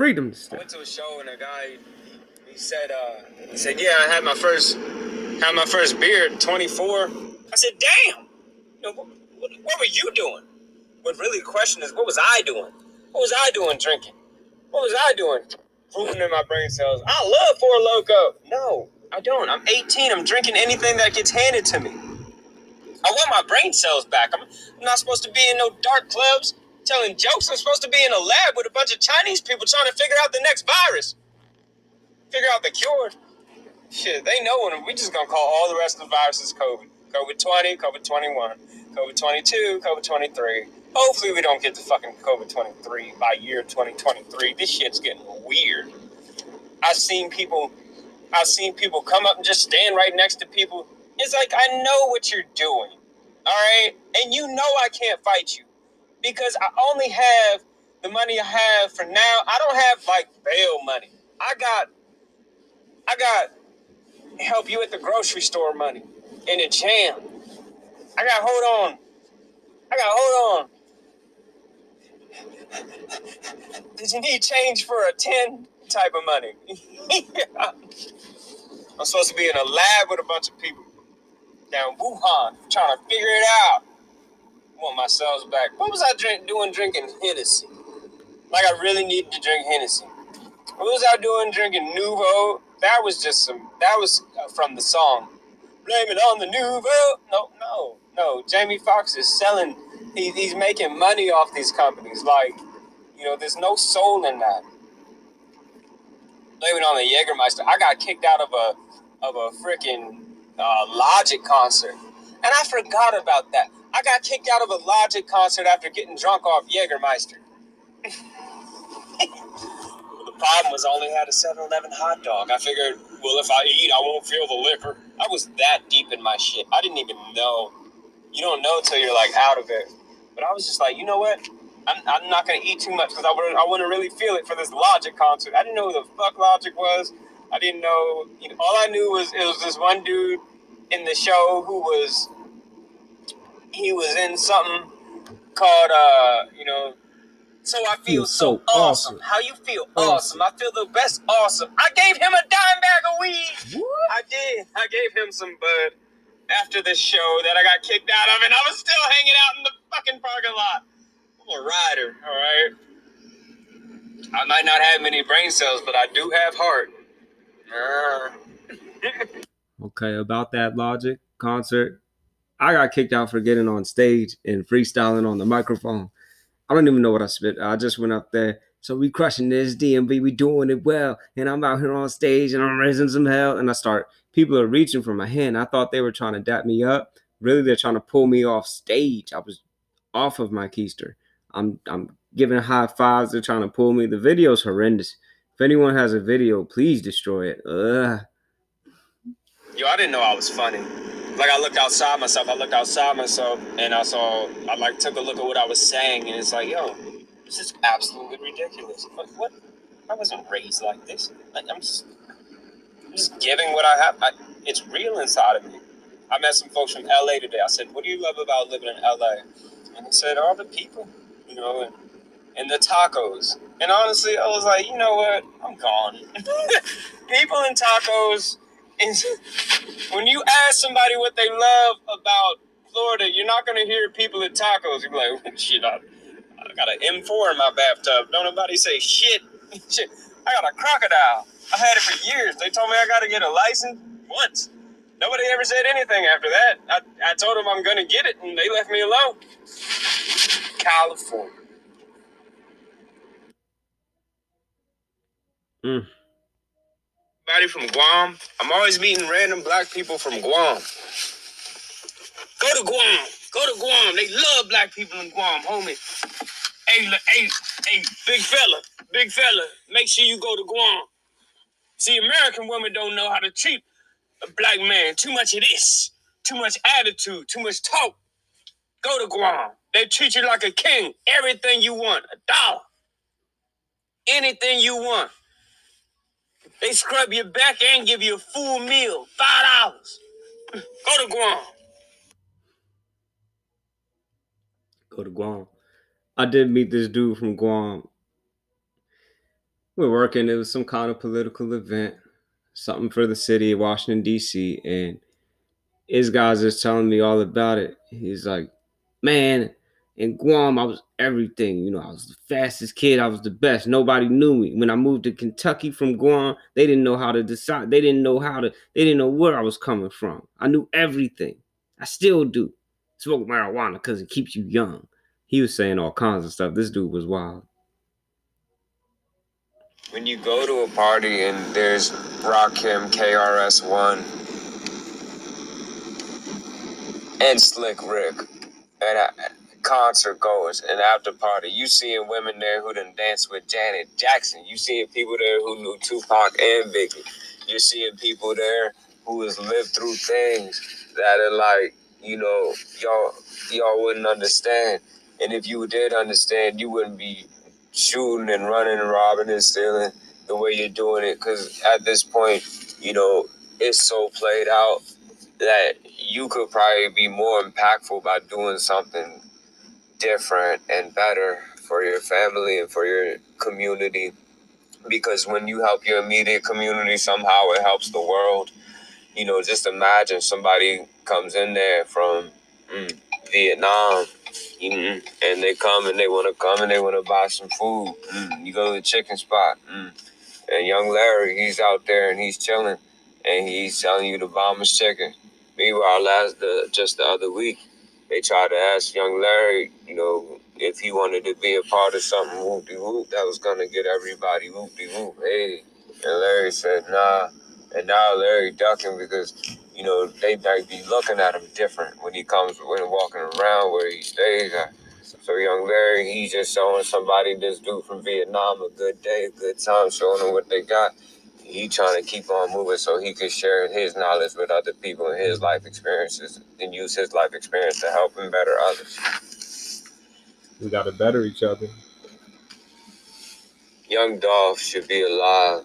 freedom to I went to a show and a guy he said uh he said yeah I had my first had my first beer at 24. I said damn, you know, what, what, what were you doing? But really the question is what was I doing? What was I doing drinking? What was I doing? Ruining my brain cells. I love Four Loco. No, I don't. I'm 18. I'm drinking anything that gets handed to me. I want my brain cells back. I'm, I'm not supposed to be in no dark clubs telling jokes. I'm supposed to be in a lab with a bunch of Chinese people trying to figure out the next virus, figure out the cure. Shit, they know when we just gonna call all the rest of the viruses COVID. COVID 20, COVID 21, COVID 22, COVID 23. Hopefully, we don't get the fucking COVID 23 by year 2023. This shit's getting weird. I've seen people, I've seen people come up and just stand right next to people. It's like, I know what you're doing, all right? And you know I can't fight you because I only have the money I have for now. I don't have like bail money. I got, I got help you at the grocery store money in a jam. I got hold on. I got hold on. Did you need change for a 10 type of money? Yeah. I'm supposed to be in a lab with a bunch of people down Wuhan trying to figure it out. Want my cells back. What was I drink, doing drinking Hennessy? Like I really needed to drink Hennessy. What was I doing drinking Nouveau? That was just some, that was uh, from the song. Blame it on the Nouveau. No, no, no. Jamie Foxx is selling, he, he's making money off these companies. Like, you know, there's no soul in that. Blame it on the Jägermeister. I got kicked out of a, of a freaking uh, Logic concert. And I forgot about that. I got kicked out of a Logic concert after getting drunk off Jägermeister. the problem was I only had a 7-Eleven hot dog. I figured, well, if I eat, I won't feel the liquor. I was that deep in my shit. I didn't even know. You don't know till you're like out of it. But I was just like, you know what? I'm, I'm not gonna eat too much because I wouldn't I wouldn't really feel it for this Logic concert. I didn't know who the fuck Logic was. I didn't know. You know all I knew was it was this one dude in the show who was he was in something called uh you know so I feel so, so awesome. awesome. How you feel Awesome. awesome. I feel the best awesome. I gave him a dime bag of weed. I did. I gave him some bud after the show that I got kicked out of, and I was still hanging out in the fucking parking lot. I'm a rider, all right. I might not have many brain cells, but I do have heart. Uh, Okay, about that Logic concert, I got kicked out for getting on stage and freestyling on the microphone. I don't even know what I spit. I just went up there. So we crushing this DMV, we doing it well, and I'm out here on stage and I'm raising some hell. And I start, people are reaching for my hand. I thought they were trying to dap me up. Really, they're trying to pull me off stage. I was off of my keister. I'm I'm giving high fives. They're trying to pull me. The video's horrendous. If anyone has a video, please destroy it. Ugh. Yo, I didn't know I was funny. Like I looked outside myself. I looked outside myself, and I saw. I like took a look at what I was saying, and it's like, yo, this is absolutely ridiculous. What? what? I wasn't raised like this. Like, I'm just, I'm just giving what I have. I, it's real inside of me. I met some folks from LA today. I said, "What do you love about living in LA?" And they said, "All the people, you know, and, and the tacos." And honestly, I was like, you know what? I'm gone. people and tacos. And when you ask somebody what they love about Florida, you're not gonna hear people at tacos. You're like, shit, I, I got an M4 in my bathtub. Don't nobody say shit. shit. I got a crocodile. I had it for years. They told me I got to get a license once. Nobody ever said anything after that. I, I told them I'm gonna get it, and they left me alone. California. Mm. From Guam. I'm always meeting random black people from Guam. Go to Guam. Go to Guam. They love black people in Guam, homie. Hey, hey, hey, big fella, big fella. Make sure you go to Guam. See, American women don't know how to treat a black man. Too much of this, too much attitude, too much talk. Go to Guam. They treat you like a king. Everything you want, a dollar. Anything you want. They scrub your back and give you a full meal, five dollars. Go to Guam. Go to Guam. I did meet this dude from Guam. we're working. It was some kind of political event, something for the city of Washington D.C. And his guys is telling me all about it. He's like, "Man, in Guam, I was everything. You know, I was the fastest kid. I was the best. Nobody knew me. When I moved to Kentucky from Guam, they didn't know how to decide. They didn't know how to. They didn't know where I was coming from. I knew everything. I still do. Smoke marijuana because it keeps you young." He was saying all kinds of stuff. This dude was wild when you go to a party and there's Rakim, KRS-One, and Slick Rick, and uh, concert goers and after party, you seeing women there who done danced with Janet Jackson. You seeing people there who knew Tupac and Biggie. You're seeing people there who has lived through things that are like, you know, y'all y'all wouldn't understand. And if you did understand, you wouldn't be shooting and running and robbing and stealing the way you're doing it. Because at this point, you know, it's so played out that you could probably be more impactful by doing something different and better for your family and for your community. Because when you help your immediate community, somehow it helps the world. You know, just imagine somebody comes in there from mm, Vietnam Mm-hmm. And they come and they want to come and they want to buy some food. Mm. You go to the chicken spot. Mm. And young Larry, he's out there and he's chilling and he's telling you to bomb his chicken. Meanwhile, last the just the other week, they tried to ask young Larry, you know, if he wanted to be a part of something whoop de whoop that was gonna get everybody whoop de whoop. Hey, and Larry said nah, and now Larry ducking because you know, they might be looking at him different when he comes when walking around where he stays at. So young Larry, he's just showing somebody this dude from Vietnam a good day, a good time, showing them what they got. He trying to keep on moving so he can share his knowledge with other people and his life experiences and use his life experience to help and better others. We got to better each other. Young Dolph should be alive.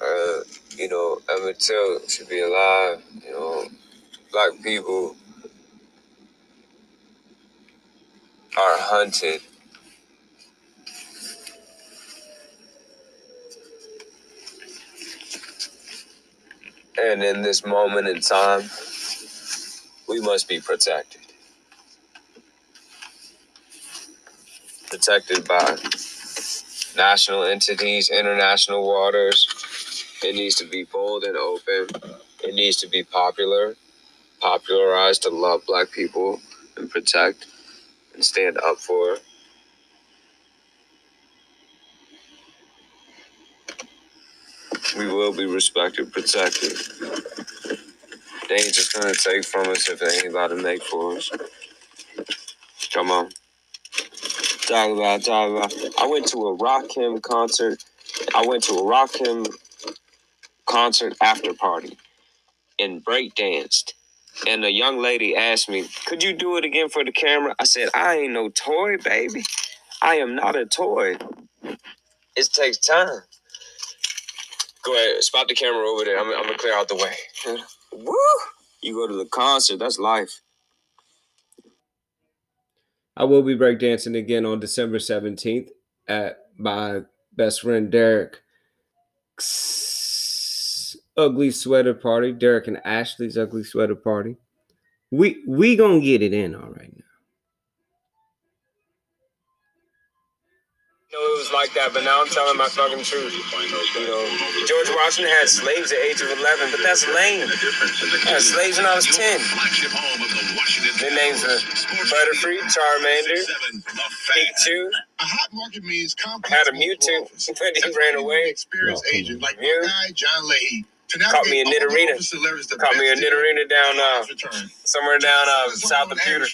Uh, you know, Emmett Till should be alive. You know, black people are hunted. And in this moment in time, we must be protected. Protected by national entities, international waters, it needs to be bold and open. It needs to be popular, popularized to love black people and protect and stand up for. We will be respected, protected. They ain't just gonna take from us if they ain't about to make for us. Come on. Talk about, talk about. I went to a Rakim concert. I went to a Rakim concert after party and break danced. And a young lady asked me, Could you do it again for the camera? I said, I ain't no toy, baby. I am not a toy. It takes time. Go ahead, spot the camera over there. I'm, I'm gonna clear out the way. Woo! You go to the concert, that's life. I will be breakdancing again on December 17th at my best friend Derek ugly sweater party, Derek and Ashley's ugly sweater party. We we gonna get it in all right now. Was like that, but now I'm telling my fucking truth. You know, George Washington had slaves at the age of 11, but that's lame. I had slaves when I was 10. Their names are Butterfree, Charmander, Pikachu. A hot market means had a Mewtwo, he ran away. Experienced agent like Mew. John Leahy Caught me in Nidorina. Caught me in Nidorina down uh, somewhere down uh, south of Pewter.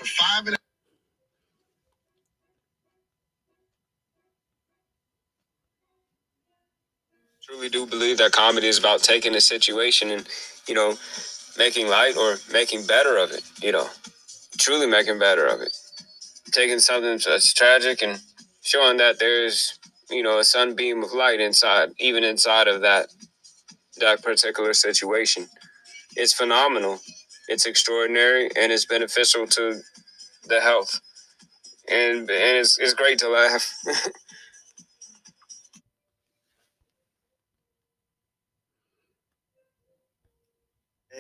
Truly do believe that comedy is about taking a situation and, you know, making light or making better of it, you know, truly making better of it. Taking something that's tragic and showing that there's, you know, a sunbeam of light inside, even inside of that that particular situation. It's phenomenal. It's extraordinary and it's beneficial to the health. And and it's, it's great to laugh.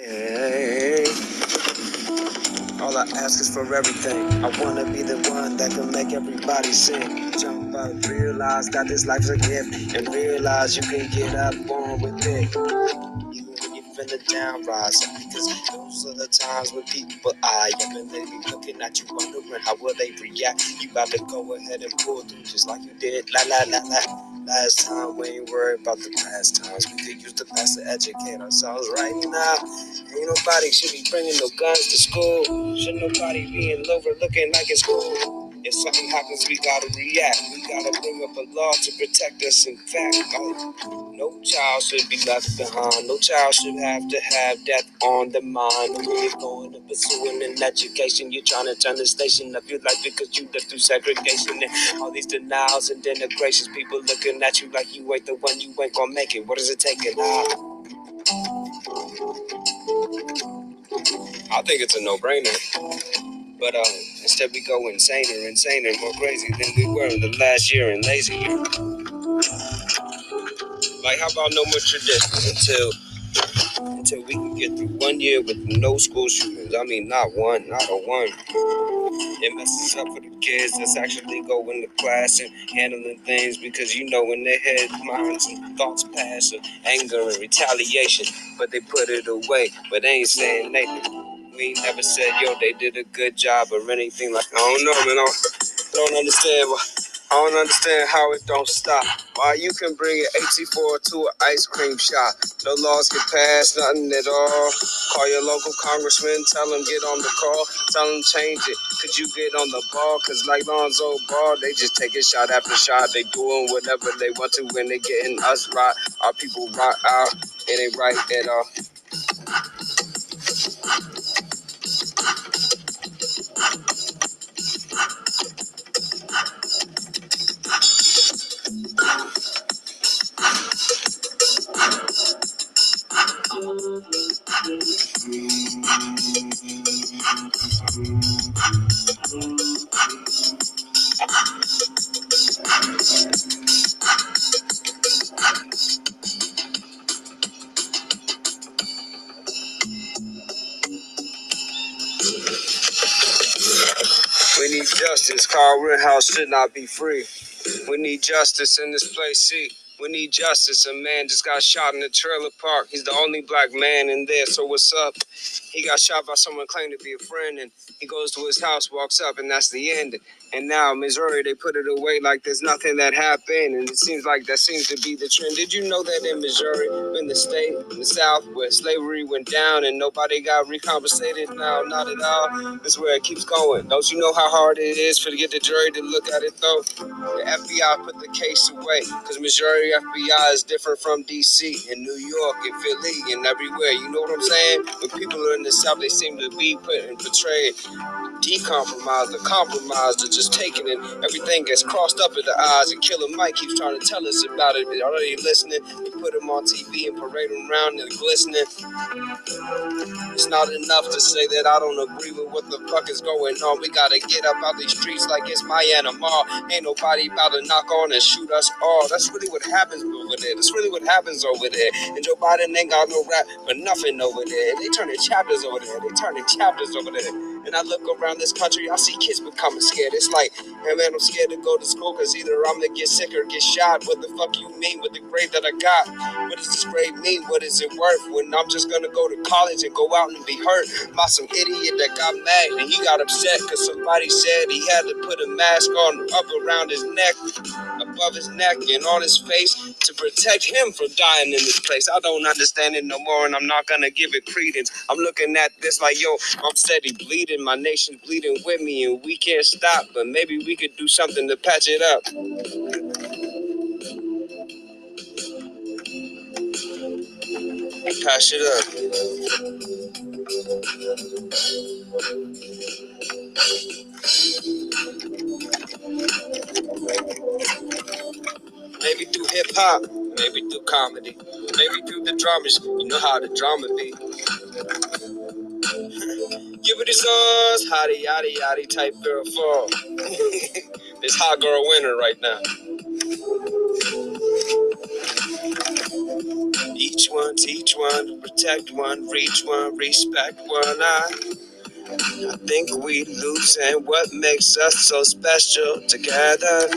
All I ask is for everything. I wanna be the one that can make everybody sing. Jump out, realize that this life's a gift, and realize you can get up on with it. Even the down rise, because those are the times when people eye up and they be looking at you, wondering how will they react. You about to go ahead and pull through just like you did, la la la la. Last time we ain't worried about the past times. We could use the past to educate ourselves right now. Ain't nobody should be bringing no guns to school. Should nobody be in Lover looking like it's cool. If something happens, we gotta react. We gotta bring up a law to protect us. In fact, no child should be left behind. No child should have to have death on the mind. When you're going to pursuing an education, you're trying to turn the station of your life because you lived through segregation and all these denials and denigrations. People looking at you like you ain't the one, you ain't gonna make it. What does it take now? I think it's a no-brainer. But uh, instead we go insaner, insaner, more crazy than we were in the last year and lazy. Like, how about no more traditions until until we can get through one year with no school shootings? I mean, not one, not a one. It messes up for the kids that's actually going to class and handling things because you know in their head, minds and thoughts pass of anger and retaliation, but they put it away, but they ain't saying nothing. We never said, yo, they did a good job or anything like I don't know, man. I don't, understand why. I don't understand how it don't stop. Why you can bring an AT4 to an ice cream shop. No laws get passed, nothing at all. Call your local congressman, tell him get on the call, tell him change it. Could you get on the ball? Cause like Lonzo Ball, they just take it shot after shot. They doing whatever they want to when they getting us right. Our people rock out, it ain't right at all. Justice. Carl Rittenhouse should not be free. We need justice in this place. See, we need justice. A man just got shot in the trailer park. He's the only black man in there. So what's up? He got shot by someone claiming to be a friend, and he goes to his house, walks up, and that's the end. And now Missouri, they put it away like there's nothing that happened, and it seems like that seems to be the trend. Did you know that in Missouri, in the state, in the South, where slavery went down and nobody got recompensated? Now, not at all. This is where it keeps going. Don't you know how hard it is for to get the jury to look at it though? The FBI put the case away because Missouri FBI is different from DC and New York and Philly and everywhere. You know what I'm saying? When people are in the South, they seem to be put and portrayed decompromised or compromised just taken and everything gets crossed up in the eyes and Killer Mike keeps trying to tell us about it. They're already listening. They put him on TV and parade him around and glistening. It's not enough to say that I don't agree with what the fuck is going on. We gotta get up out these streets like it's my animal. Ain't nobody about to knock on and shoot us all. That's really what happens over there. That's really what happens over there. And Joe Biden ain't got no rap for nothing over there. They turning chapters over there. They turning chapters over there. And I look around this country, I see kids becoming scared. It's like, hey man, I'm scared to go to school because either I'm gonna get sick or get shot. What the fuck you mean with the grade that I got? What does this grade mean? What is it worth when I'm just gonna go to college and go out and be hurt by some idiot that got mad and he got upset because somebody said he had to put a mask on up around his neck, above his neck, and on his face to protect him from dying in this place. I don't understand it no more, and I'm not gonna give it credence. I'm looking at this like, yo, I'm steady bleeding. My nation's bleeding with me, and we can't stop. But maybe we could do something to patch it up. Patch it up. Maybe through hip hop, maybe through comedy, maybe through the dramas. You know how the drama be. Give it a sauce, hottie yaddy yaddy type girl fall. this hot girl winner right now. Each one, teach one, protect one, reach one, respect one. I I think we losing what makes us so special together.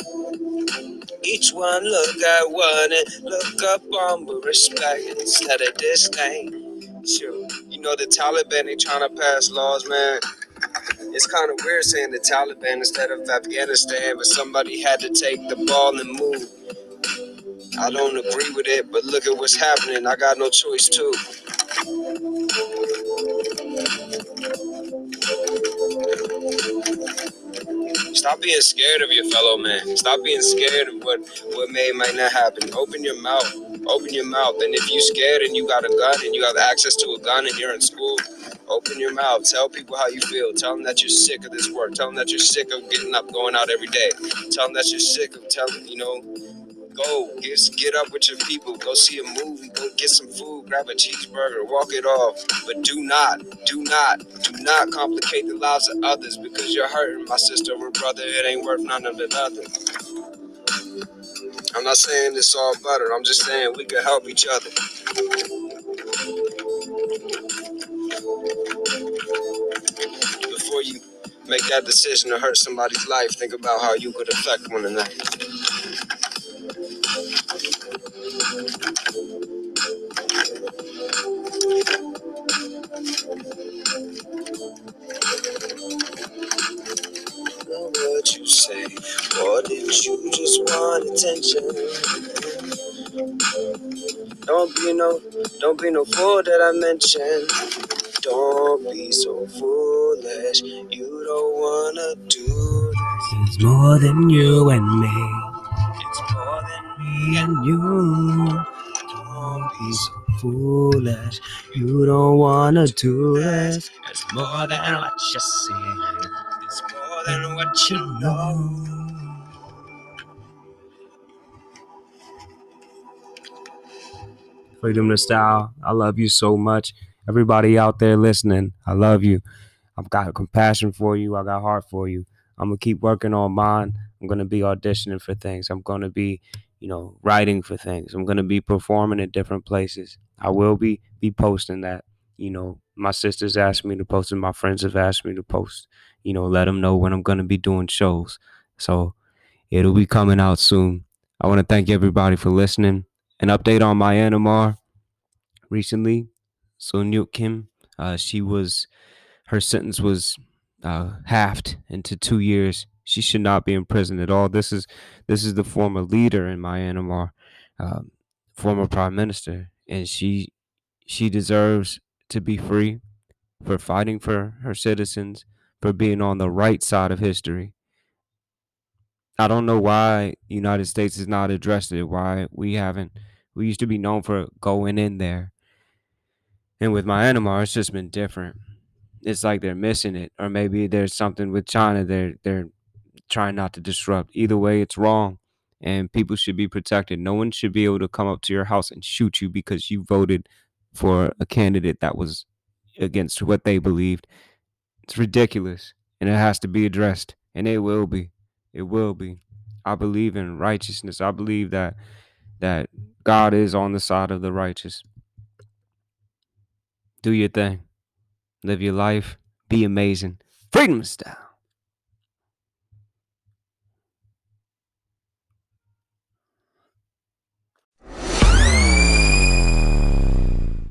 Each one look at one and look up on with respect instead of disdain. Sure, you know the Taliban they trying to pass laws, man. It's kind of weird saying the Taliban instead of Afghanistan, but somebody had to take the ball and move. I don't agree with it, but look at what's happening. I got no choice too. Stop being scared of your fellow man. Stop being scared of what what may or might not happen. Open your mouth. Open your mouth. And if you're scared and you got a gun and you have access to a gun and you're in school, open your mouth. Tell people how you feel. Tell them that you're sick of this work. Tell them that you're sick of getting up, going out every day. Tell them that you're sick of telling, you know, go get, get up with your people. Go see a movie. Go get some food. Grab a cheeseburger. Walk it off. But do not, do not, do not complicate the lives of others because you're hurting my sister or brother. It ain't worth none of it other. I'm not saying it's all butter. I'm just saying we can help each other. Before you make that decision to hurt somebody's life, think about how you could affect one another. Say, or did you just want attention? Don't be no, don't be no fool that I mentioned. Don't be so foolish. You don't wanna do this. It's more than you and me, It's more than me and you. Don't be so foolish. You don't wanna do this. It's more than what you see. More than what you know. Freedom to style. I love you so much. Everybody out there listening, I love you. I've got compassion for you. I got heart for you. I'm gonna keep working on mine. I'm gonna be auditioning for things. I'm gonna be, you know, writing for things. I'm gonna be performing at different places. I will be be posting that. You know, my sisters asked me to post, and my friends have asked me to post. You know, let them know when I'm gonna be doing shows. So it'll be coming out soon. I want to thank everybody for listening. An update on Myanmar recently. Sunyuk Kim, uh, she was her sentence was uh, halved into two years. She should not be in prison at all. This is this is the former leader in Myanmar, um, former prime minister, and she she deserves to be free for fighting for her citizens, for being on the right side of history. I don't know why the United States has not addressed it. Why we haven't. We used to be known for going in there. And with Myanmar, it's just been different. It's like they're missing it, or maybe there's something with China they're they're trying not to disrupt. Either way, it's wrong, and people should be protected. No one should be able to come up to your house and shoot you because you voted for a candidate that was against what they believed. It's ridiculous, and it has to be addressed, and it will be. It will be. I believe in righteousness. I believe that that God is on the side of the righteous. Do your thing. Live your life. Be amazing. Freedom style.